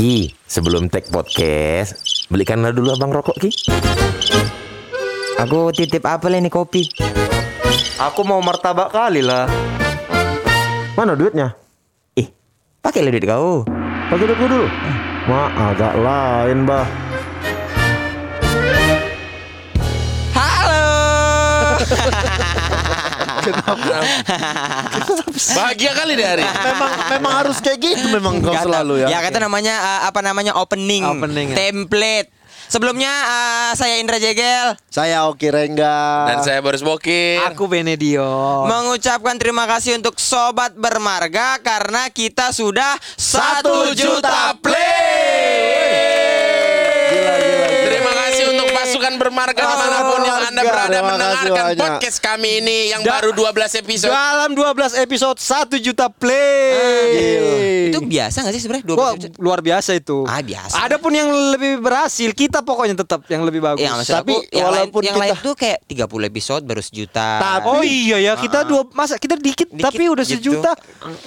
Ki, sebelum tag podcast, belikanlah dulu abang rokok Ki. Aku titip apa ini kopi? Aku mau martabak kali lah. Mana duitnya? Ih, pakai duit kau. Pakai duit dulu. Ma, agak lain bah. Halo. Bahagia kali deh hari. Memang memang harus kayak gitu memang kau selalu ya. Ya kata namanya uh, apa namanya opening, Opening, ya. template. Sebelumnya uh, saya Indra Jegel Saya Oki Rengga. Dan saya Boris Bokir. Aku Benedio. mengucapkan terima kasih untuk sobat bermarga karena kita sudah satu juta play. Terima kasih untuk pasukan bermarga di mana pun yang anda berada mendengarkan banyak. podcast kami ini yang Da- baru 12 episode. Dalam 12 episode 1 juta play. Itu biasa gak sih sebenarnya? Wah, belas juta? luar biasa itu. Ah, biasa. Ada pun yang lebih berhasil, kita pokoknya tetap yang lebih bagus. Ya, Tapi aku, yang walaupun yang lain kita- tuh kayak 30 episode baru sejuta. Tapi- Oh iya ya, kita dua masa kita dikit, Dikit tapi udah gitu. sejuta.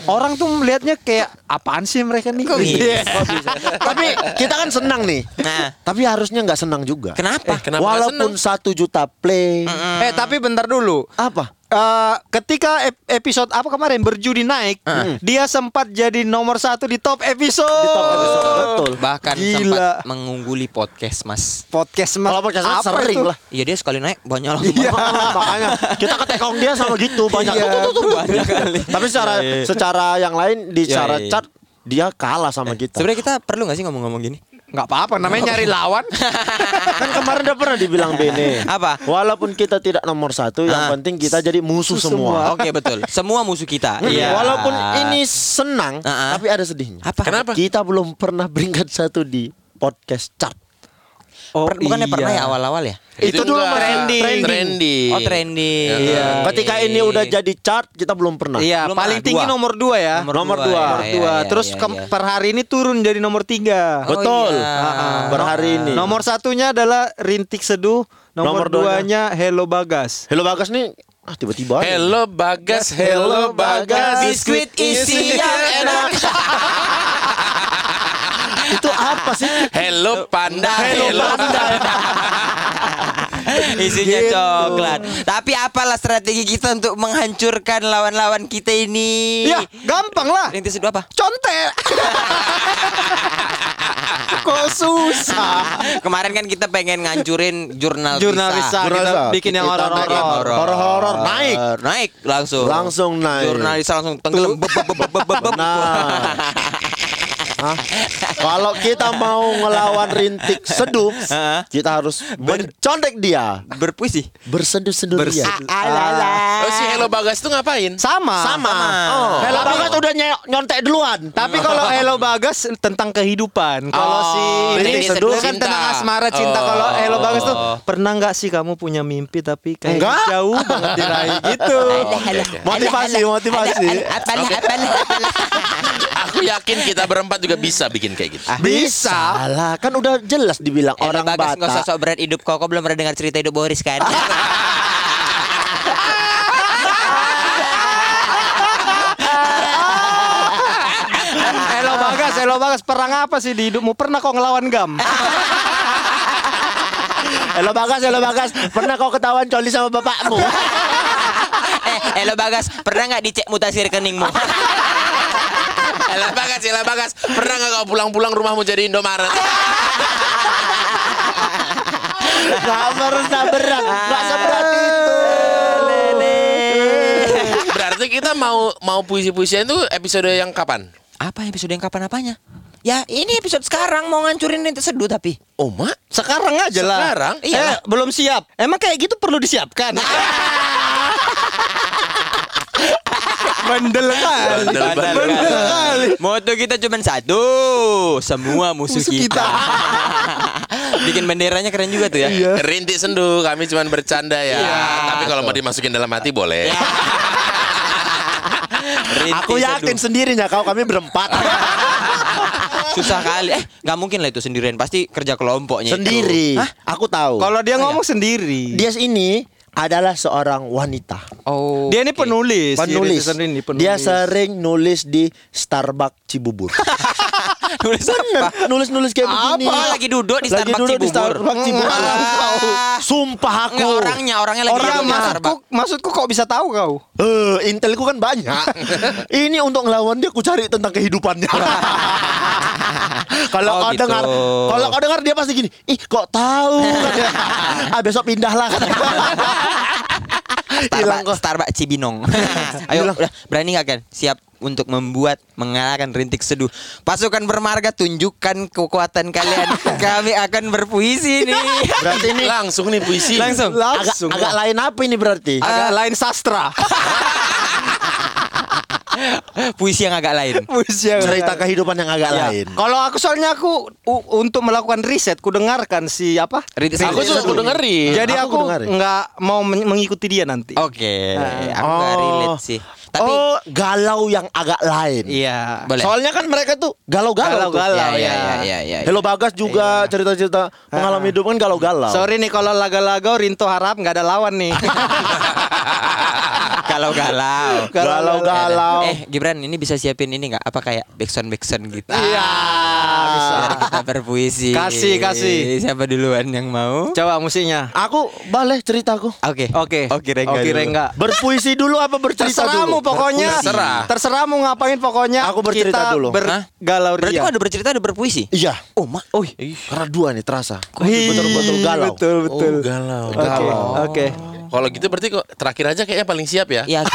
Orang tuh melihatnya kayak apaan sih mereka nih? Kok gitu? Iya. Tapi kita kan senang nih. Nah. Tapi harusnya nggak senang juga. Kenapa? Kenapa nggak Walaupun satu juta play. Eh, tapi bentar dulu. Apa? Eh, ketika ep- episode apa kemarin berjudi naik, dia sempat jadi nomor satu di top episode. Di top episode, betul. Bahkan Gila. sempat mengungguli podcast, Mas. Podcast mas. Kalau podcast apa sering itu? lah. Iya dia sekali naik banyak langsung. Iya. Makanya kita ketekong dia sama gitu banyak. Iya, Tuh, tuh, tuh, tuh. banyak kali. Tapi secara secara yang lain di Iya, secara iya. chart dia kalah sama kita. Sebenarnya kita perlu gak sih ngomong-ngomong gini? Nggak apa-apa, namanya nyari lawan. kan kemarin udah pernah dibilang Bene. Apa? Walaupun kita tidak nomor satu, yang Ah. penting kita jadi musuh Musuh semua. Oke betul. Semua musuh kita. Iya. Walaupun ini senang, Ah, ah. tapi ada sedihnya. apa? Kenapa? Kita belum pernah peringkat satu di podcast chart. Oh, Per- bukannya iya. pernah ya awal-awal ya? Itu dulu enggak. masih trending. trending. Trending. Oh trending. Iya. Ketika ini udah jadi chart, kita belum pernah. Iya, Belum paling pernah, tinggi dua. nomor dua ya. Nomor dua. ya, Nomor ya, dua. ya, Terus ya, ya. per hari ini turun jadi nomor tiga. Oh, Betul. iya. Ah, Per hari ini. Nomor satunya adalah Rintik Seduh. Nomor, Nomor duanya. duanya Hello Bagas. Hello Bagas nih, ah tiba-tiba. Hello Bagas, hello Bagas. Biskuit isi yang enak. Itu apa sih? Hello Panda, Hello hello Panda. Isinya Gitu. coklat. Tapi apalah strategi kita untuk menghancurkan lawan-lawan kita ini? Ya, gampang lah. Rintis itu apa? Contek. Kok susah? Kemarin kan kita pengen ngancurin jurnal Jurnal Risa. Jurnal Risa. bikin yang horor-horor. Horor-horor naik. Naik langsung. Langsung naik. Jurnal Risa langsung tenggelam. Bep, Hah? Kalau kita mau ngelawan rintik seduh, kita harus mencontek dia, Berpuisi. berseduh-seduh dia. Oh si Hello Bagas tuh ngapain? Sama. Sama. Oh. Hello Bagas udah ny- nyontek duluan. Tapi kalau Hello Bagas tentang kehidupan. Kalau Oh, si Rintik Seduh kan tentang asmara cinta. Oh. Kalau Hello Bagas tuh pernah nggak sih kamu punya mimpi tapi kayak Enggak. jauh banget diraih gitu. Motivasi, motivasi. Apalah, apalah, apalah. Aku yakin kita berempat juga bisa bikin kayak gitu. Bisa lah, kan udah jelas dibilang Hello orang Bagas Batak. sok berat hidup kau. Kau belum pernah dengar cerita hidup Boris kan? Hello Bagas, Hello Bagas, perang apa sih di hidupmu? Pernah kau ngelawan Gam? Hello Bagas, Hello Bagas. Pernah kau ketahuan coli sama bapakmu? eh, Hello Bagas, pernah nggak dicek mutasi rekeningmu? Hello Bagas, hello Bagas. Pernah nggak kau pulang-pulang rumahmu jadi Indomaret? Gak pernah berat, gak seberat itu. Berarti kita mau mau puisi-puisian itu episode yang kapan? Apa episode yang kapan apanya? Ya ini episode sekarang mau ngancurin rintis seduh tapi Oh mak? Sekarang aja lah. Sekarang? Iya. Eh, belum siap. Emang kayak gitu perlu disiapkan. Bandel kali. Bandel, bandel. Bandel kali. Moto kita cuma satu Semua musuh, Musuh kita, kita. Bikin benderanya keren juga tuh ya Rintik sendu, kami cuma bercanda ya. Tapi kalau mau dimasukin dalam hati boleh. Rintis Aku yakin seduh. sendirinya kau kami berempat. Susah kali Eh nggak mungkin lah itu sendirian Pasti kerja kelompoknya itu. Sendiri. Hah? Aku tahu. Kalau dia ngomong sendiri. dia ini adalah seorang wanita. Oh Dia ini penulis. Penulis. Rintisan ini penulis. Dia sering nulis di Starbucks Cibubur. Nulis apa? Nulis-nulis kayak begini. Oh, lagi duduk di Starbucks duduk di Cibubur. Starbucks Cibubur. Ah. Sumpah aku. Enggak orangnya, orangnya lagi Orang duduk di maksudku, Starbucks. maksudku kok bisa tahu kau? Eh, intelku kan banyak. Ini untuk ngelawan dia aku cari tentang kehidupannya. kalau Oh, kau gitu. dengar, kalau kau dengar dia pasti gini. Ih, kok tahu? ah, besok pindahlah kan. Starbucks. Starbucks Cibinong. Ayo, udah berani nggak kan? Siap untuk membuat mengalahkan rintik seduh. Pasukan bermarga tunjukkan kekuatan kalian. Kami akan berpuisi nih. Berarti ini Langsung nih puisi. Langsung. agak, Langsung. agak lain apa ini berarti? Agak lain sastra. Puisi yang agak lain. Puisi yang Cerita kehidupan yang agak Ya. lain. Kalau aku soalnya aku u- untuk melakukan riset, ku dengarkan si apa? Rintik Aku juga aku dengerin. Jadi aku aku nggak mau men- mengikuti dia nanti. Oke, aku nggak relate sih. Tapi oh, galau yang agak lain. Iya. Boleh. Soalnya kan mereka tuh galau-galau. Galau-galau. ya, ya, ya. ya, ya. Hello Bagas juga cerita-cerita pengalaman hidup kan galau-galau. Sorry nih kalau laga-laga Rinto harap nggak ada lawan nih. Galau-galau. Galau-galau. Eh, Gibran, ini bisa siapin ini nggak? Apa kayak backsound backsound gitu? Iya, bisa. Biar kita berpuisi. Kasih, kasih. Siapa duluan yang mau? Coba musiknya. Aku boleh ceritaku. Oke. Oke. Oke, Rengga. Oke. Rengga. Berpuisi dulu apa bercerita Terserahmu dulu? pokoknya. Terserah. Terserah mau ngapain pokoknya. Aku bercerita kita dulu. Hah? Bergalau Berarti ria. kau ada bercerita ada berpuisi? Iya. Oh, mak. Oh, Karena dua nih terasa. Betul-betul galau. Betul, betul. Oh, galau. Oke, oke. Kalau gitu berarti kok terakhir aja kayaknya paling siap ya. Iya.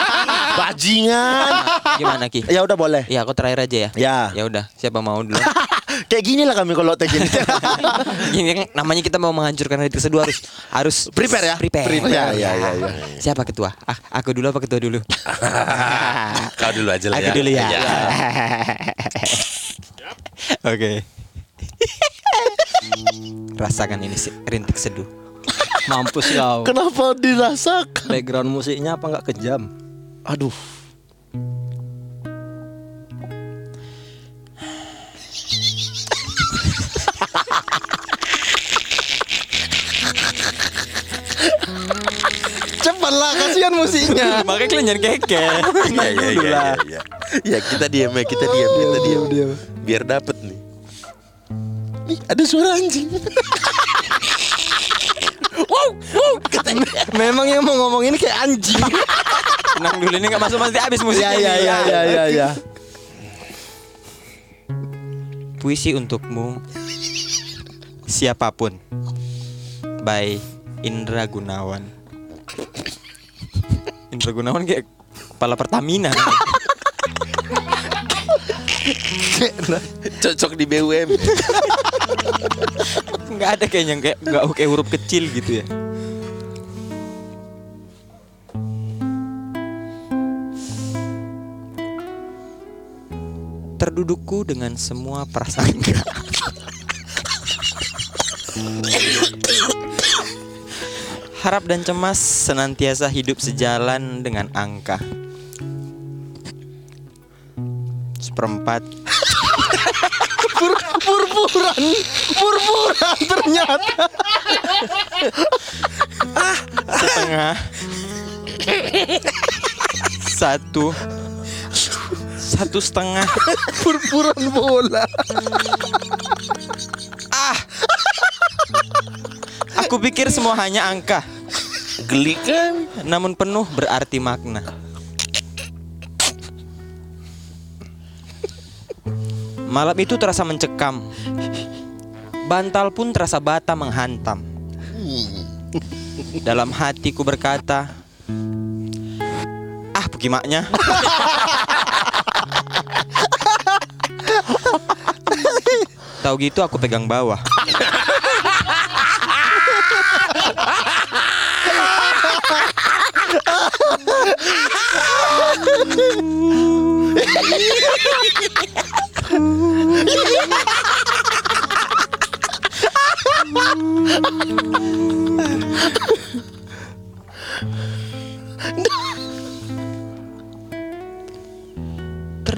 Bajingan. Gimana, Ki? ya udah boleh. Iya, aku terakhir aja ya. Ya. Ya udah, siapa mau dulu? Kayak gini lah kami kalau tag gini. Ini kan namanya kita mau menghancurkan hari tersebut harus harus Prepare ya? Prepare. Prepare. Ya, ya, ya, ya. Siapa ketua? Ah, aku dulu apa ketua dulu? Kau dulu aja lah aku ya. dulu ya. Iya. Oke. Rasakan ini sih rintik seduh. Mampus kau. Kenapa dirasakan? Background musiknya apa nggak kejam? Aduh. Cepatlah, kasihan musiknya. Makanya kalian jangan keke. Iya, iya, iya. Ya kita diam ya, kita diam, kita diam. Biar dapet nih. Ih, ada suara anjing. Memang yang mau ngomong ini kayak anjing. Tenang dulu ini nggak masuk pasti habis musiknya. Ya, ya, ya, ya, ya, ya. Puisi untukmu siapa pun by Indra Gunawan. Indra Gunawan kayak kepala Pertamina. Cocok di BUM. Nggak ada kayaknya kayak nggak kayak huruf kecil gitu ya. Terdudukku dengan semua prasangka. Harap dan cemas senantiasa hidup sejalan dengan angka. Seperempat Purpuran, purpuran ternyata. setengah. Satu. Satu setengah. Purpuran bola. ah. Aku pikir semua hanya angka. Geli kan? namun penuh berarti makna malam itu terasa mencekam. Bantal pun terasa bata menghantam. Dalam hatiku berkata ah pukimaknya Tahu gitu aku pegang bawah.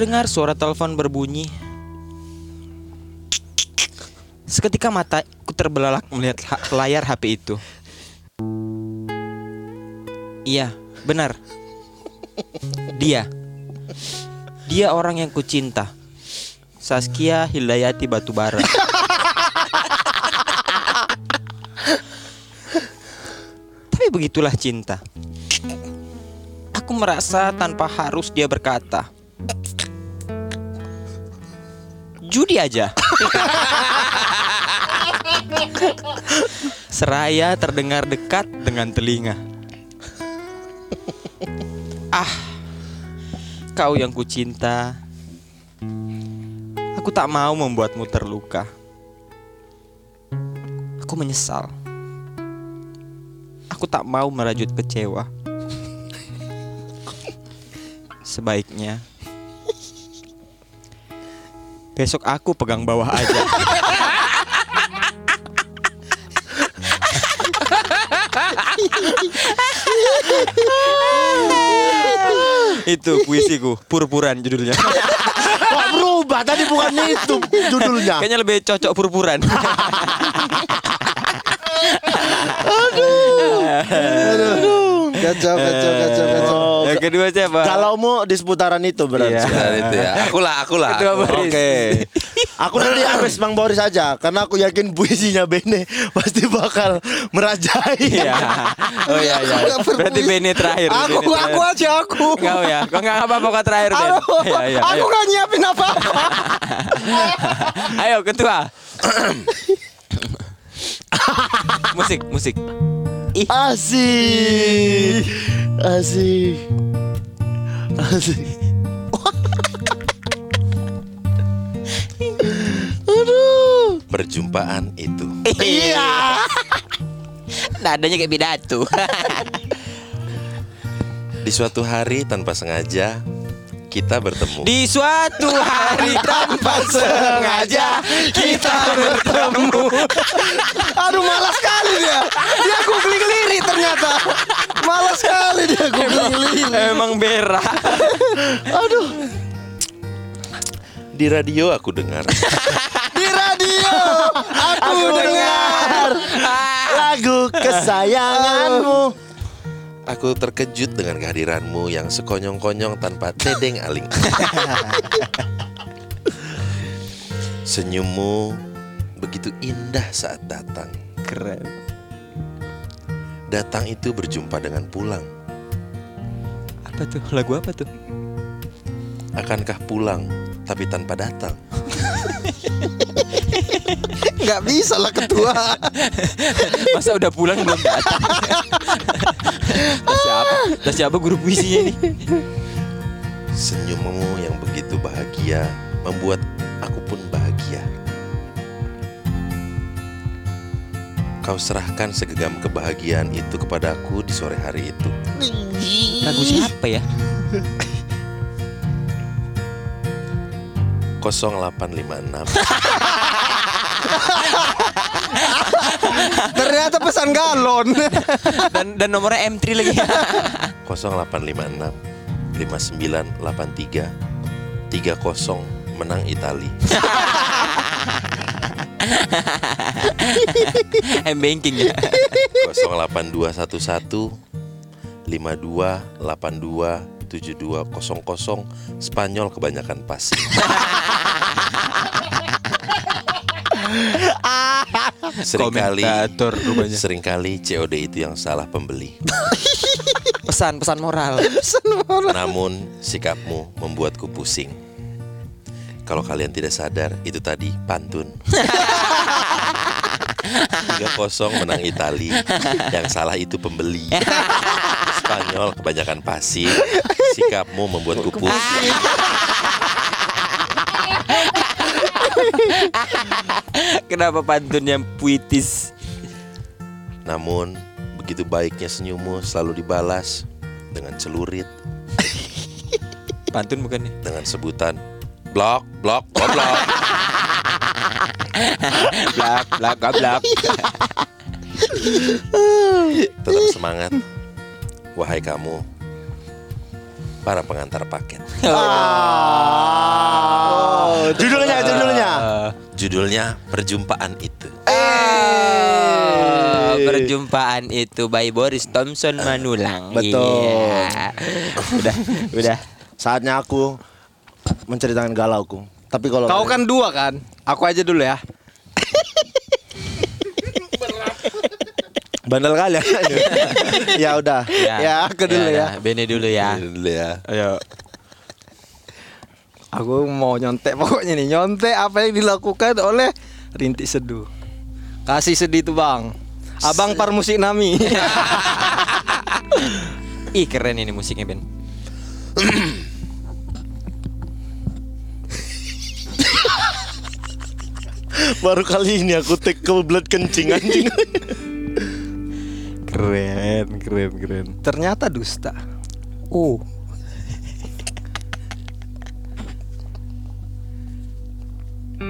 Terdengar suara telepon berbunyi. Seketika mataku terbelalak melihat ha- layar HP itu. Iya, benar. Dia. Dia orang yang kucinta. Saskia Hidayati Batubara. Tapi begitulah cinta. Aku merasa tanpa harus dia berkata. Judi aja. Seraya terdengar dekat dengan telinga. Ah, kau yang kucinta. Aku tak mau membuatmu terluka. Aku menyesal. Aku tak mau merajut kecewa. Sebaiknya besok aku pegang bawah aja. Itu puisiku, purpuran judulnya. Kok berubah tadi bukan itu judulnya. Kayaknya lebih cocok purpuran. Kacau, kacau, kacau, kacau. Yang kedua siapa? Kalau mau di seputaran itu berarti. Iya. Itu ya. Aku lah, aku lah. Ketua aku. Boris. Oke. Aku nanti habis Bang Boris aja karena aku yakin puisinya Bene pasti bakal merajai. Iya. Oh iya iya. Berarti Bene terakhir. Aku Bene aku terakhir. aja aku. Kau ya. Kau enggak apa-apa kau terakhir Ben. Aduh, Iya iya. aku Ayo. nggak nyiapin apa-apa. Ayo ketua. musik musik. Asik. Asik. Asik. Aduh. Perjumpaan itu. Iya. Nadanya kayak pidato. Di suatu hari tanpa sengaja kita bertemu. Di suatu hari tanpa sengaja kita bertemu. Aduh malas sekali dia. Dia googling lirik ternyata. Malas sekali dia googling lirik. Emang berak. Di radio aku dengar Di radio aku dengar lagu kesayanganmu. Aku terkejut dengan kehadiranmu yang sekonyong-konyong tanpa tedeng aling. Senyummu begitu indah saat datang. Keren. Datang itu berjumpa dengan pulang. Apa tuh? Lagu apa tuh? Akankah pulang tapi tanpa datang? Nggak bisa lah ketua. Masa udah pulang belum datang? Tas siapa? Tas siapa guru puisinya ini? Senyummu yang begitu bahagia membuat aku pun bahagia. Kau serahkan segenggam kebahagiaan itu kepadaku di sore hari itu. Lagu siapa ya? 0856 Ternyata pesan galon. Dan dan nomornya M3 lagi. 0856 5983 30 menang Itali. M banking ya. 08211 5282 7200 Spanyol kebanyakan pasti. sering kali sering kali COD itu yang salah pembeli. Pesan pesan moral. Namun sikapmu membuatku pusing. Kalau kalian tidak sadar, itu tadi pantun. 3-0 menang Itali. Yang salah itu pembeli. Spanyol kebanyakan pasif. Sikapmu membuatku pusing. Kenapa pantun yang puitis? Namun begitu baiknya senyummu selalu dibalas dengan celurit, Pantun bukan nih? dengan sebutan blok, blok, goblok. Blak blak blak. Tetap semangat, wahai kamu, para pengantar paket. Oh, judulnya judulnya. Judulnya perjumpaan itu. Oh, perjumpaan itu by Boris Thompson Manulang. Betul. Iya. Udah, udah. Saatnya aku menceritakan galauku Tapi kalau Kau kan dua kan? Aku aja dulu ya. bandel kali ya. ya udah. Ya, aku dulu ya. dah. Bene dulu ya. Ini dulu ya. Ayo. Aku mau nyontek pokoknya nih nyontek apa yang dilakukan oleh Rintik Seduh. Kasih sedih tuh bang. Abang Parmusik Nami. Ih keren ini musiknya Ben. Baru kali ini aku take kebelet kencing anjing. keren, keren, keren. Ternyata dusta. Oh.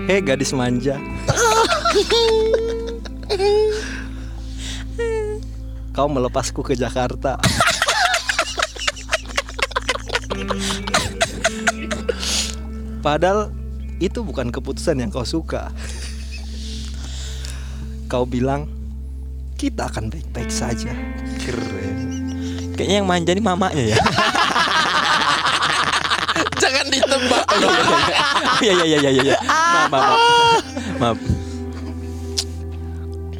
Hei gadis manja. Kau melepasku ke Jakarta. Padahal itu bukan keputusan yang kau suka. Kau bilang kita akan baik-baik saja. Keren. Kayaknya yang manja nih mamanya ya. Jangan ditebak. Iya iya iya iya iya. Maaf maaf. maaf. Maaf.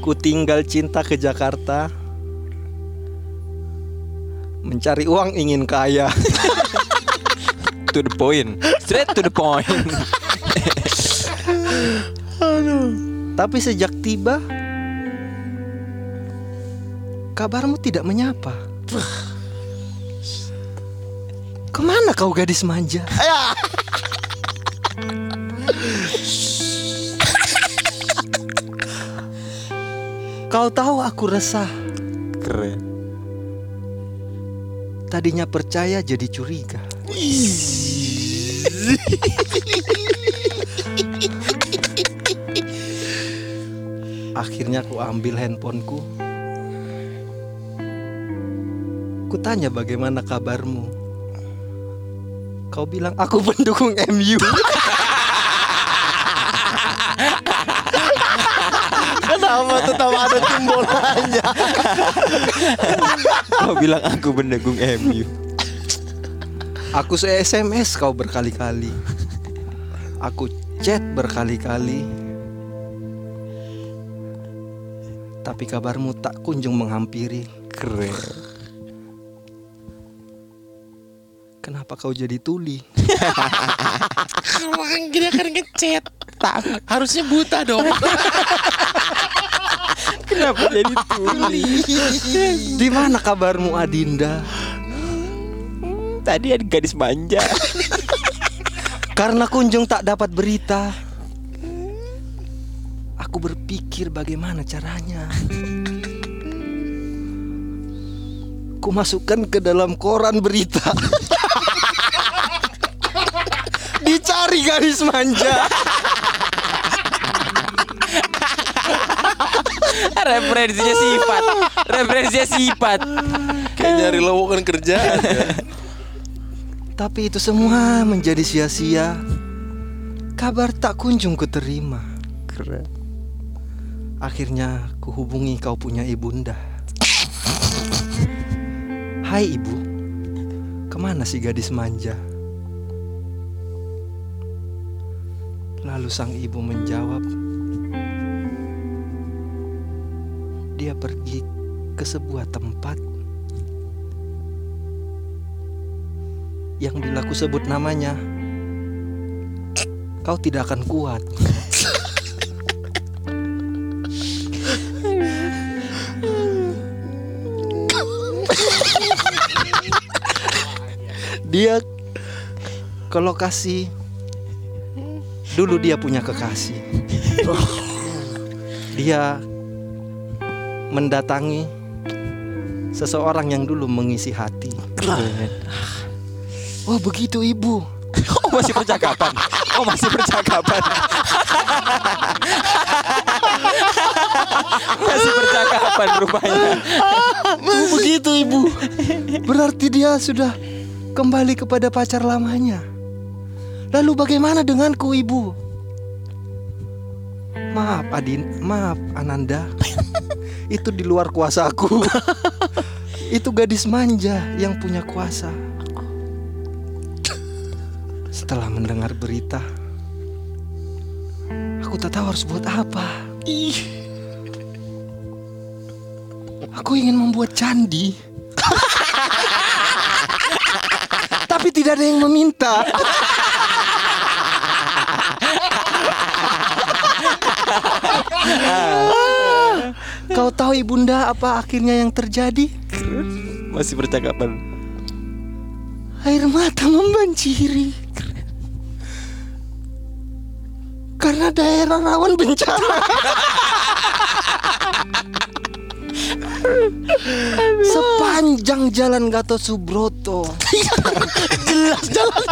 Ku tinggal cinta ke Jakarta. Mencari uang ingin kaya. To the point. Straight to the point. Tapi sejak tiba Kabarmu tidak menyapa Ke mana kau gadis manja? Kau tahu aku resah. Keren. Tadinya percaya jadi curiga. Akhirnya aku ambil handphoneku Ku tanya bagaimana kabarmu? Kau bilang aku pendukung MU Kenapa tetap ada tim bolanya? Kau bilang aku pendukung MU. Aku se-SMS kau berkali-kali Aku chat berkali-kali Tapi kabarmu tak kunjung menghampiri Keren Kenapa kau jadi tuli? Orang gini akan ngechat. Harusnya buta dong. Kenapa jadi tuli? Di mana kabarmu Adinda? Tadi ada gadis manja. Karena kunjung tak dapat berita Aku berpikir bagaimana caranya Ku masukkan ke dalam koran berita Dicari gadis manja Referensinya sifat. Referensinya sifat. Kayak nyari lowongan kerjaan. ya. Tapi itu semua menjadi sia-sia Kabar tak kunjung kuterima Keren. Akhirnya kuhubungi kau punya ibunda Hai ibu Ke mana si gadis manja? Lalu sang ibu menjawab Dia pergi ke sebuah tempat Yang bila ku sebut namanya Kau tidak akan kuat. Dia ke lokasi Dulu dia punya kekasih. Dia mendatangi Seseorang yang dulu mengisi hati Oh begitu ibu Oh masih percakapan. Oh masih percakapan. masih percakapan rupanya. Oh begitu ibu Berarti dia sudah kembali kepada pacar lamanya Lalu bagaimana denganku ibu? Maaf Adin, maaf Ananda Itu di luar kuasaku Itu gadis manja yang punya kuasa Setelah mendengar berita Aku tak tahu harus buat apa. Ih. Aku ingin membuat candi. Tapi tidak ada yang meminta. Kau tahu ibunda apa akhirnya yang terjadi? Masih percakapan. Air mata membanjiri. Karena daerah rawan bencana. Sepanjang jalan Gatot Subroto. Jelas jalan.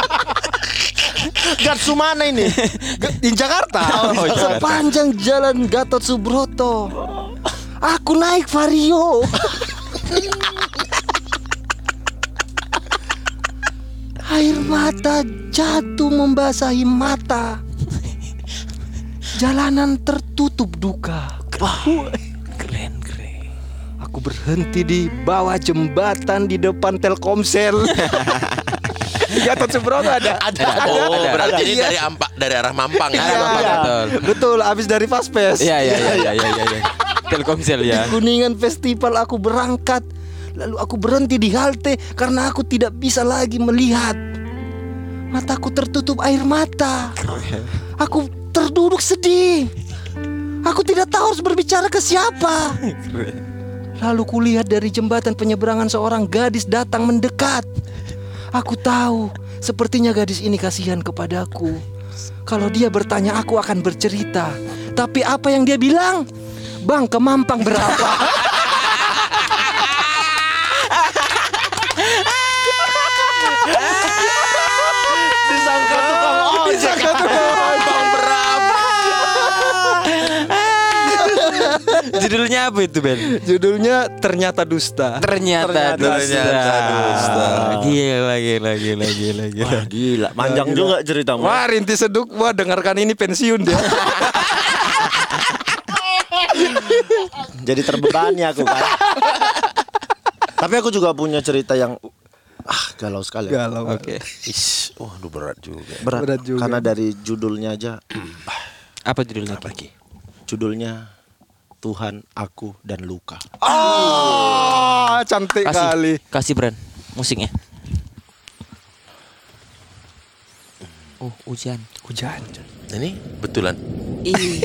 Gatsu mana ini? Di Jakarta. Oh, Jakarta. Sepanjang jalan Gatot Subroto. Aku naik Vario. Air mata jatuh membasahi mata. Jalanan tertutup duka. Keren, keren. Aku berhenti di bawah jembatan di depan Telkomsel. Gatot Subroto ada. Ada. Oh, berarti ini Iya. dari Ampak dari arah Mampang ya. Iya, Iya, betul. Betul, abis dari Faspes. Iya, iya, iya, iya, iya, iya. Telkomsel ya. Di Kuningan Festival aku berangkat. Lalu aku berhenti di halte Karena aku tidak bisa lagi melihat. Mataku tertutup air mata. Aku terduduk sedih. Aku tidak tahu harus berbicara ke siapa. Lalu kulihat dari jembatan penyeberangan seorang gadis datang mendekat. Aku tahu Sepertinya gadis ini kasihan kepadaku. Kalau dia bertanya aku akan bercerita. Tapi apa yang dia bilang? Bang ke Mampang berapa? Disangka tukang ojek. Bang berapa? Judulnya apa itu, Ben? Judulnya ternyata dusta. Ternyata, Ternyata dusta. dusta. Gila, gila, gila, gila, gila. Wah, gila, panjang juga ceritamu. Wah Rinti Seduk, wah dengarkan ini pensiun dia. Jadi terbebani aku kan. Tapi aku juga punya cerita yang ah galau sekali. Galau. Oke. Is, waduh berat juga. Berat, Berat juga. karena dari judulnya aja Apa judulnya lagi? judulnya Tuhan, aku dan luka. Ah, cantik Kasih, kali. kasih brand musiknya. Oh, hujan. Hujan. Ini betulan. Ih,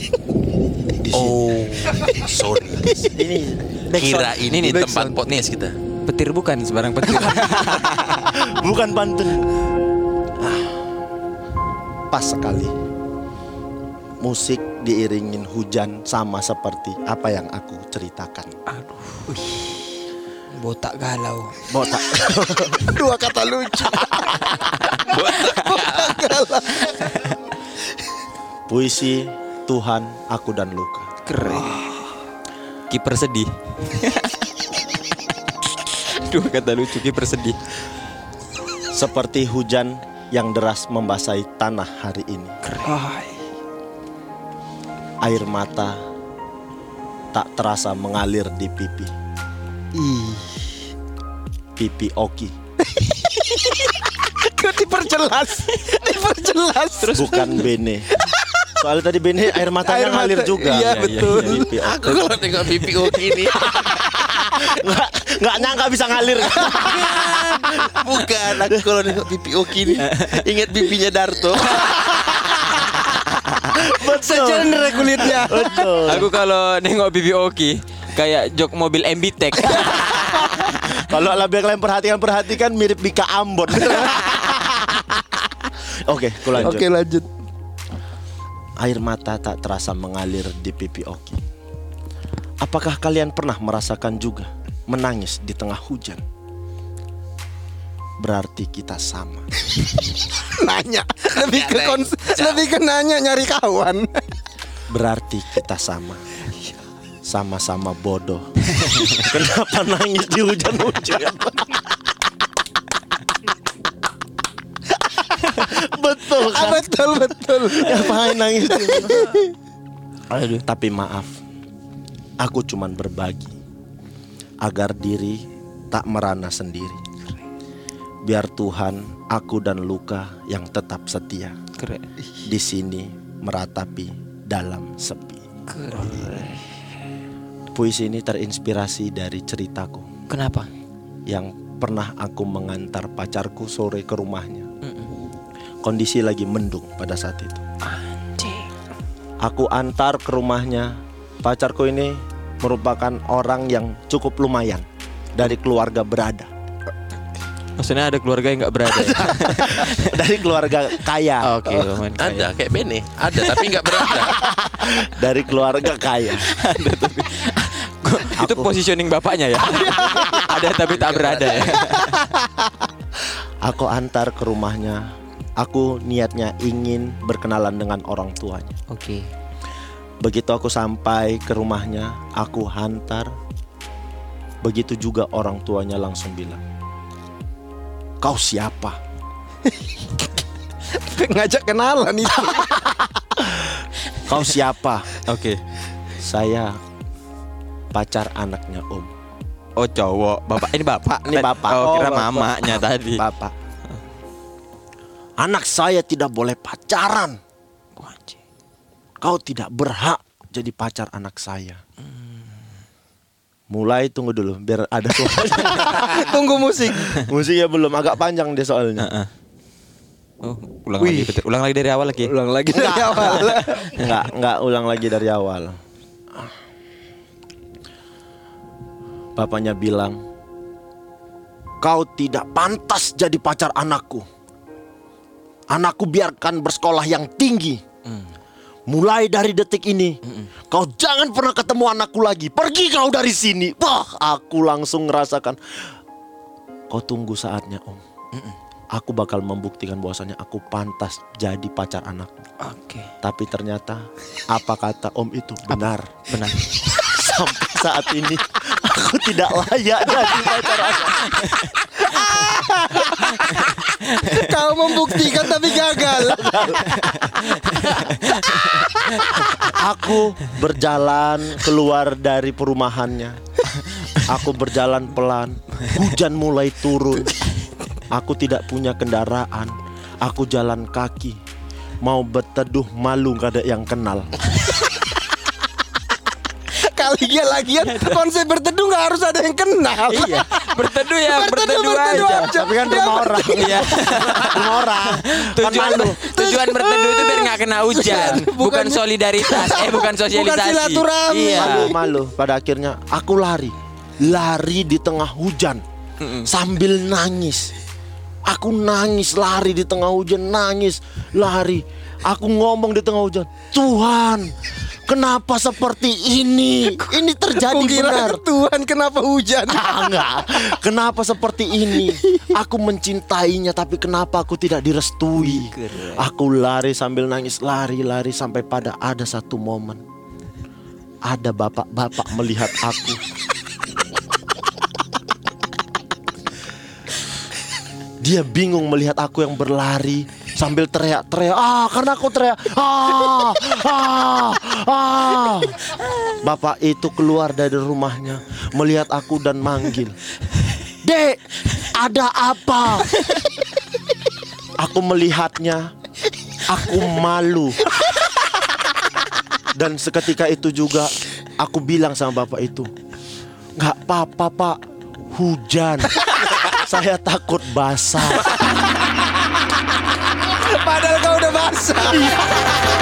Oh, sorry. Ini Kira ini nih Back tempat podcast kita. petir bukan sebarang petir. bukan pantun. Ah, pas sekali. Musik diiringin hujan sama seperti apa yang aku ceritakan. Botak galau. Botak. Dua kata lucu. Puisi Tuhan, aku dan luka. Keren. Kiper sedih. Dua kata lucu kiper sedih. Seperti hujan yang deras membasahi tanah hari ini. Ay, Air mata tak terasa mengalir di pipi. ih. Pipi Oki, diperjelas? diperjelas. Terus bukan Bene. Soalnya tadi Bene air matanya Air ngalir mata, juga. iya, Iya, betul. iya, Pipi Oki. Aku kalau tengok BPO gini Nggak, nggak nyangka bisa ngalir. Bukan Aku kalau tengok BPO gini Ingat pipinya Darto sejenre kulitnya. Betul. Aku kalau nengok Bibi Oki kayak jok mobil MB Tech. Kalau lebih kalian perhatikan perhatikan mirip Bika Ambon. Oke, aku lanjut. Oke lanjut. Air mata tak terasa mengalir di pipi Oki. Apakah kalian pernah merasakan juga menangis di tengah hujan? Berarti kita sama. Nanya. Lebih ke kons lebih ke nanya nyari kawan. Berarti kita sama. Sama-sama bodoh. Kenapa nangis di hujan-hujan? Betul kan? betul betul. Ngapain nangis? Aduh, tapi maaf. Aku cuman berbagi agar diri tak merana sendiri. Biar Tuhan, aku dan Luka yang tetap setia Keren. di sini meratapi dalam sepi. Puisi ini terinspirasi dari ceritaku Kenapa? yang pernah aku mengantar pacarku sore ke rumahnya. Kondisi lagi mendung pada saat itu. Aku antar ke rumahnya. Pacarku ini merupakan orang yang cukup lumayan dari keluarga berada. Maksudnya ada keluarga yang nggak berada ya? dari keluarga kaya. Oke, lumayan kaya. Ada kayak Bene, ada tapi nggak berada. Dari keluarga kaya. Itu positioning bapaknya ya. ada tapi tak berada ya. Aku antar ke rumahnya. Aku niatnya ingin berkenalan dengan orang tuanya. Oke. Begitu aku sampai ke rumahnya, aku hantar. Begitu juga orang tuanya langsung bilang, "Kau siapa?" Ngajak kenalan itu. "Kau siapa?" Oke. "Saya pacar anaknya Om." Oh cowok, bapak ini bapak. Ini bapak. Oh, kira Oh, bapak. mamanya tadi. Bapak. Anak saya tidak boleh pacaran. Kau tidak berhak jadi pacar anak saya. Mulai tunggu dulu biar ada suara. Tunggu musik. Musiknya belum agak panjang deh soalnya. Oh, ulang lagi, betul. ulang lagi dari awal lagi. Ulang lagi dari awal. Enggak, enggak ulang lagi dari awal. Bapaknya bilang, "Kau tidak pantas jadi pacar anakku. Anakku biarkan bersekolah yang tinggi. Mulai dari detik ini, kau jangan pernah ketemu anakku lagi. Pergi kau dari sini." Wah, aku langsung ngerasakan. Kau tunggu saatnya, Om. Aku bakal membuktikan bahwasannya aku pantas jadi pacar anakmu. Oke. Tapi ternyata apa kata Om itu benar. Benar. Sampai saat ini aku tidak layak jadi pacar anak. Kau membuktikan tapi gagal. Aku berjalan keluar dari perumahannya. Aku berjalan pelan. Hujan mulai turun. Aku tidak punya kendaraan. Aku jalan kaki. Mau berteduh malu gak ada yang kenal. Kali dia lagian konsep berteduh nggak harus ada yang kenal. iya. Berteduh ya, berteduh, Berteduh, berteduh aja. aja. Tapi kan rumah orang. Iya. Rumah orang. Kan Tujuan malu. tujuan berteduh itu biar nggak kena hujan, bukan, Bukan- solidaritas, eh bukan sosialisasi. silaturahmi. Iya. malu-malu pada akhirnya aku lari lari di tengah hujan sambil nangis aku nangis lari di tengah hujan nangis lari aku ngomong di tengah hujan Tuhan kenapa seperti ini ini terjadi Kukira benar Tuhan kenapa hujan? Ah, enggak. Kenapa seperti ini? Aku mencintainya tapi kenapa aku tidak direstui? Aku lari sambil nangis, lari-lari sampai pada ada satu momen. Ada bapak-bapak melihat aku. Dia bingung melihat aku yang berlari sambil teriak-teriak. Ah, karena aku teriak. Ah, ah, ah. Bapak itu keluar dari rumahnya melihat aku dan manggil. Dek, ada apa? Aku melihatnya. Aku malu. Dan seketika itu juga aku bilang sama bapak itu, nggak apa-apa pak, hujan. Saya takut basah. Padahal kau udah basah.